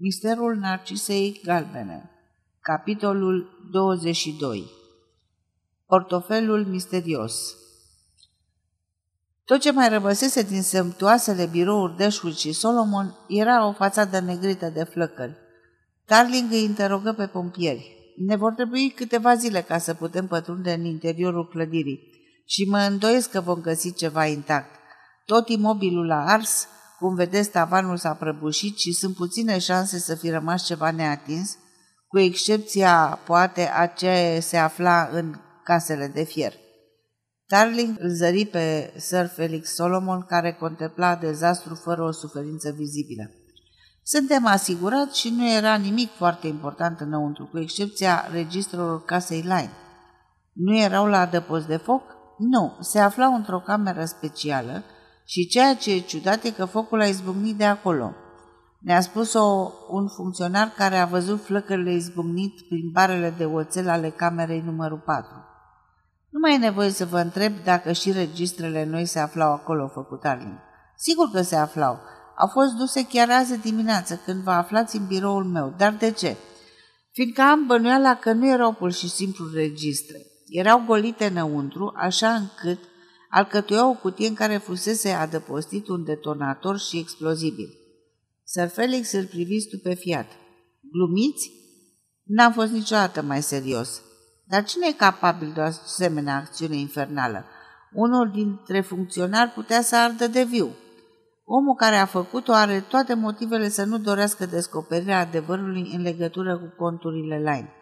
Misterul Narcisei Galbene Capitolul 22 Portofelul misterios Tot ce mai rămăsese din sămtoasele birouri Dashwood și Solomon era o fațadă negrită de flăcări. Darling îi interogă pe pompieri. Ne vor trebui câteva zile ca să putem pătrunde în interiorul clădirii și mă îndoiesc că vom găsi ceva intact. Tot imobilul a ars, cum vedeți, tavanul s-a prăbușit și sunt puține șanse să fi rămas ceva neatins, cu excepția, poate, a ce se afla în casele de fier. Darling îl zări pe Sir Felix Solomon, care contempla dezastru fără o suferință vizibilă. Suntem asigurați și nu era nimic foarte important înăuntru, cu excepția registrelor casei Line. Nu erau la adăpost de foc? Nu, se aflau într-o cameră specială, și ceea ce e ciudat e că focul a izbucnit de acolo. Ne-a spus-o un funcționar care a văzut flăcările izbucnit prin barele de oțel ale camerei numărul 4. Nu mai e nevoie să vă întreb dacă și registrele noi se aflau acolo, făcut Arlin. Sigur că se aflau. Au fost duse chiar azi dimineață, când vă aflați în biroul meu. Dar de ce? Fiindcă am bănuiala că nu erau pur și simplu registre. Erau golite înăuntru, așa încât alcătuia o cutie în care fusese adăpostit un detonator și explozibil. Sir Felix îl privi stupefiat. Glumiți? N-am fost niciodată mai serios. Dar cine e capabil de o asemenea acțiune infernală? Unul dintre funcționari putea să ardă de viu. Omul care a făcut-o are toate motivele să nu dorească descoperirea adevărului în legătură cu conturile Line.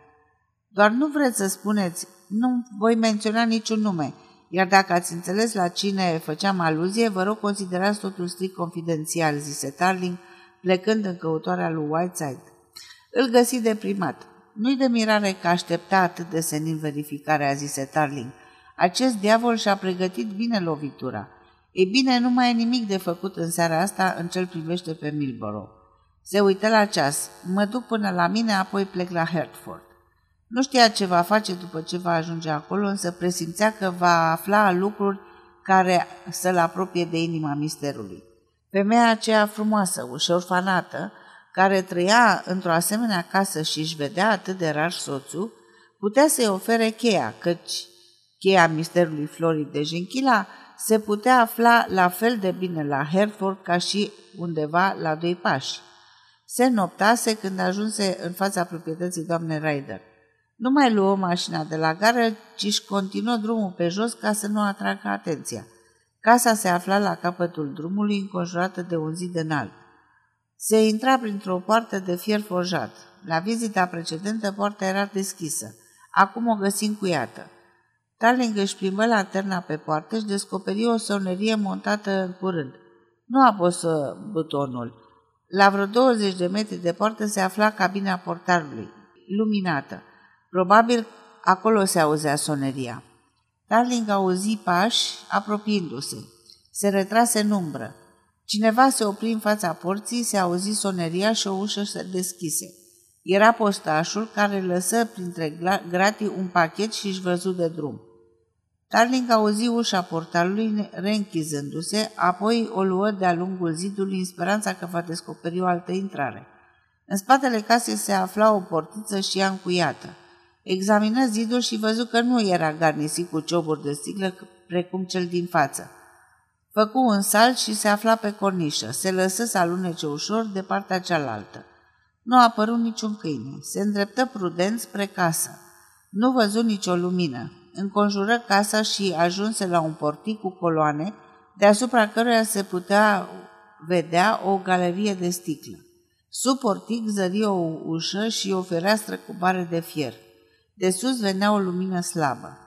Doar nu vreți să spuneți, nu voi menționa niciun nume, iar dacă ați înțeles la cine făceam aluzie, vă rog considerați totul strict confidențial, zise Tarling, plecând în căutoarea lui Whiteside. Îl găsi deprimat. Nu-i de mirare că aștepta atât de senin verificarea, zise Tarling. Acest diavol și-a pregătit bine lovitura. Ei bine, nu mai e nimic de făcut în seara asta în ce privește pe Milborough. Se uită la ceas. Mă duc până la mine, apoi plec la Hertford. Nu știa ce va face după ce va ajunge acolo, însă presimțea că va afla lucruri care să-l apropie de inima misterului. Femeia aceea frumoasă, ușor fanată, care trăia într-o asemenea casă și își vedea atât de rar soțul, putea să-i ofere cheia, căci cheia misterului Florii de Genchila se putea afla la fel de bine la Hereford ca și undeva la doi pași. Se noptase când ajunse în fața proprietății doamnei Ryder. Nu mai luă mașina de la gară, ci își continuă drumul pe jos ca să nu atragă atenția. Casa se afla la capătul drumului, înconjurată de un zid înalt. Se intra printr-o poartă de fier forjat. La vizita precedentă, poarta era deschisă. Acum o găsi încuiată. Tarling își plimbă lanterna pe poartă și descoperi o sonerie montată în curând. Nu a pus butonul. La vreo 20 de metri de poartă se afla cabina portarului, luminată. Probabil acolo se auzea soneria. Darling auzi pași apropiindu-se. Se retrase în umbră. Cineva se opri în fața porții, se auzi soneria și o ușă se deschise. Era postașul care lăsă printre gratii un pachet și își văzu de drum. Darling auzi ușa portalului reînchizându-se, apoi o luă de-a lungul zidului în speranța că va descoperi o altă intrare. În spatele casei se afla o portiță și ea încuiată. Examină zidul și văzu că nu era garnisit cu cioburi de sticlă precum cel din față. Făcu un salt și se afla pe cornișă. Se lăsă să alunece ușor de partea cealaltă. Nu a apărut niciun câine. Se îndreptă prudent spre casă. Nu văzu nicio lumină. Înconjură casa și ajunse la un portic cu coloane, deasupra căruia se putea vedea o galerie de sticlă. Sub portic zări o ușă și o fereastră cu bare de fier. De sus venea o lumină slabă.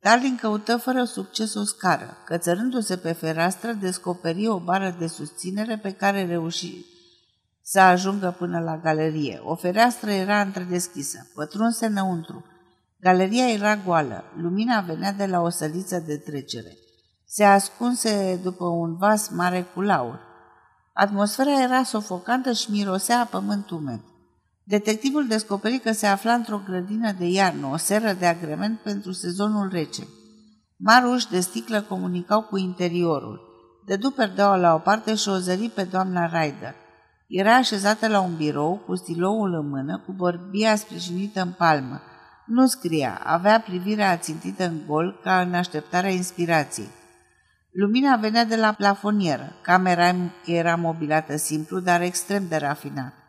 Darling căută fără succes o scară. Cățărându-se pe fereastră, descoperi o bară de susținere pe care reuși să ajungă până la galerie. O fereastră era întredeschisă. Pătrunse înăuntru. Galeria era goală. Lumina venea de la o săliță de trecere. Se ascunse după un vas mare cu laur. Atmosfera era sofocantă și mirosea a pământ umed. Detectivul descoperi că se afla într-o grădină de iarnă, o seră de agrement pentru sezonul rece. Mari uși de sticlă comunicau cu interiorul. Dădu perdeaua la o parte și o zări pe doamna Ryder. Era așezată la un birou cu stiloul în mână, cu bărbia sprijinită în palmă. Nu scria, avea privirea ațintită în gol ca în așteptarea inspirației. Lumina venea de la plafonieră. Camera era mobilată simplu, dar extrem de rafinat.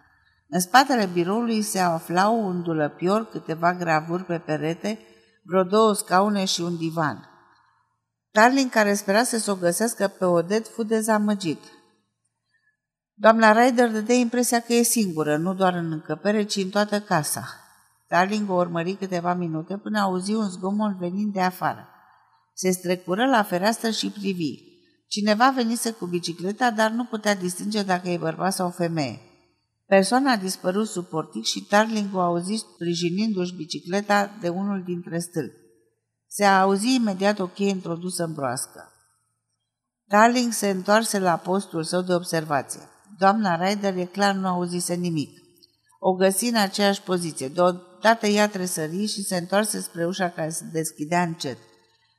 În spatele biroului se aflau un dulăpior, câteva gravuri pe perete, vreo două scaune și un divan. Darling, care spera să s-o găsească pe Odet, fu dezamăgit. Doamna Ryder dădea impresia că e singură, nu doar în încăpere, ci în toată casa. Darling o urmări câteva minute până auzi un zgomot venind de afară. Se strecură la fereastră și privi. Cineva venise cu bicicleta, dar nu putea distinge dacă e bărbat sau femeie. Persoana a dispărut sub portic și Tarling o auzi sprijinindu-și bicicleta de unul dintre stâlpi. Se auzi imediat o cheie introdusă în broască. Tarling se întoarse la postul său de observație. Doamna Ryder e clar nu auzise nimic. O găsi în aceeași poziție. Deodată ea tresări și se întoarse spre ușa care se deschidea încet.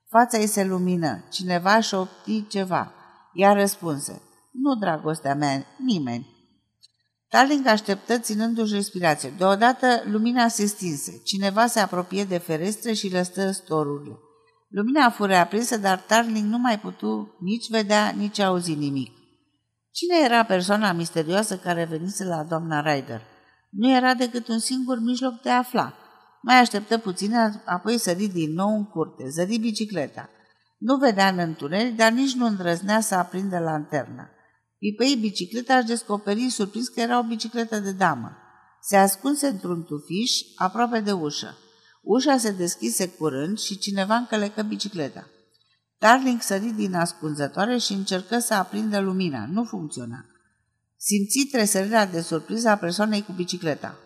Fața ei se lumină. Cineva șopti ceva. Ea răspunse. Nu, dragostea mea, nimeni. Tarling așteptă ținându-și respirație. Deodată lumina se stinse. Cineva se apropie de ferestre și lăstă storurile. Lumina a fost reaprinsă, dar Tarling nu mai putu nici vedea, nici auzi nimic. Cine era persoana misterioasă care venise la doamna Ryder? Nu era decât un singur mijloc de a afla. Mai așteptă puțin, apoi sări din nou în curte, zări bicicleta. Nu vedea în întuneric, dar nici nu îndrăznea să aprinde lanterna. Pipăi bicicleta și descoperi surprins că era o bicicletă de damă. Se ascunse într-un tufiș aproape de ușă. Ușa se deschise curând și cineva încălecă bicicleta. Darling sări din ascunzătoare și încercă să aprindă lumina. Nu funcționa. Simți tresărirea de surpriză a persoanei cu bicicleta.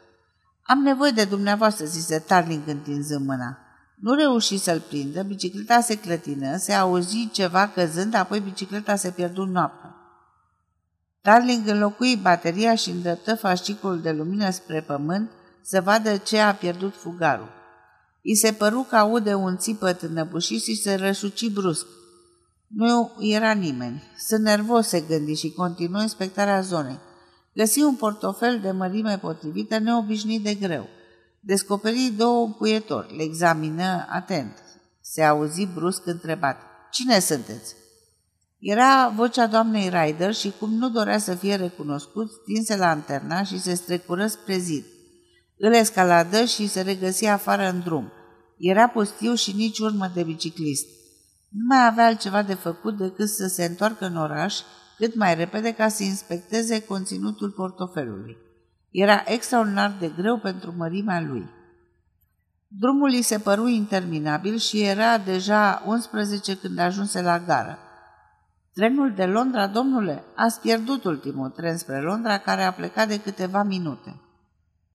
Am nevoie de dumneavoastră, zise Tarling întinzând mâna. Nu reuși să-l prindă, bicicleta se clătină, se auzi ceva căzând, apoi bicicleta se pierdu în noapte. Darling înlocui bateria și îndreptă fascicolul de lumină spre pământ să vadă ce a pierdut fugarul. I se păru că aude un țipăt înăbușit și se răsuci brusc. Nu era nimeni. Sunt nervos, se gândi și continuă inspectarea zonei. Găsi un portofel de mărime potrivită, neobișnuit de greu. Descoperi două puietori, le examină atent. Se auzi brusc întrebat. Cine sunteți? Era vocea doamnei Ryder și cum nu dorea să fie recunoscut, tinse lanterna și se strecură spre zid. Îl escaladă și se regăsi afară în drum. Era pustiu și nici urmă de biciclist. Nu mai avea altceva de făcut decât să se întoarcă în oraș cât mai repede ca să inspecteze conținutul portofelului. Era extraordinar de greu pentru mărimea lui. Drumul îi se păru interminabil și era deja 11 când ajunse la gară. Trenul de Londra, domnule, ați pierdut ultimul tren spre Londra care a plecat de câteva minute.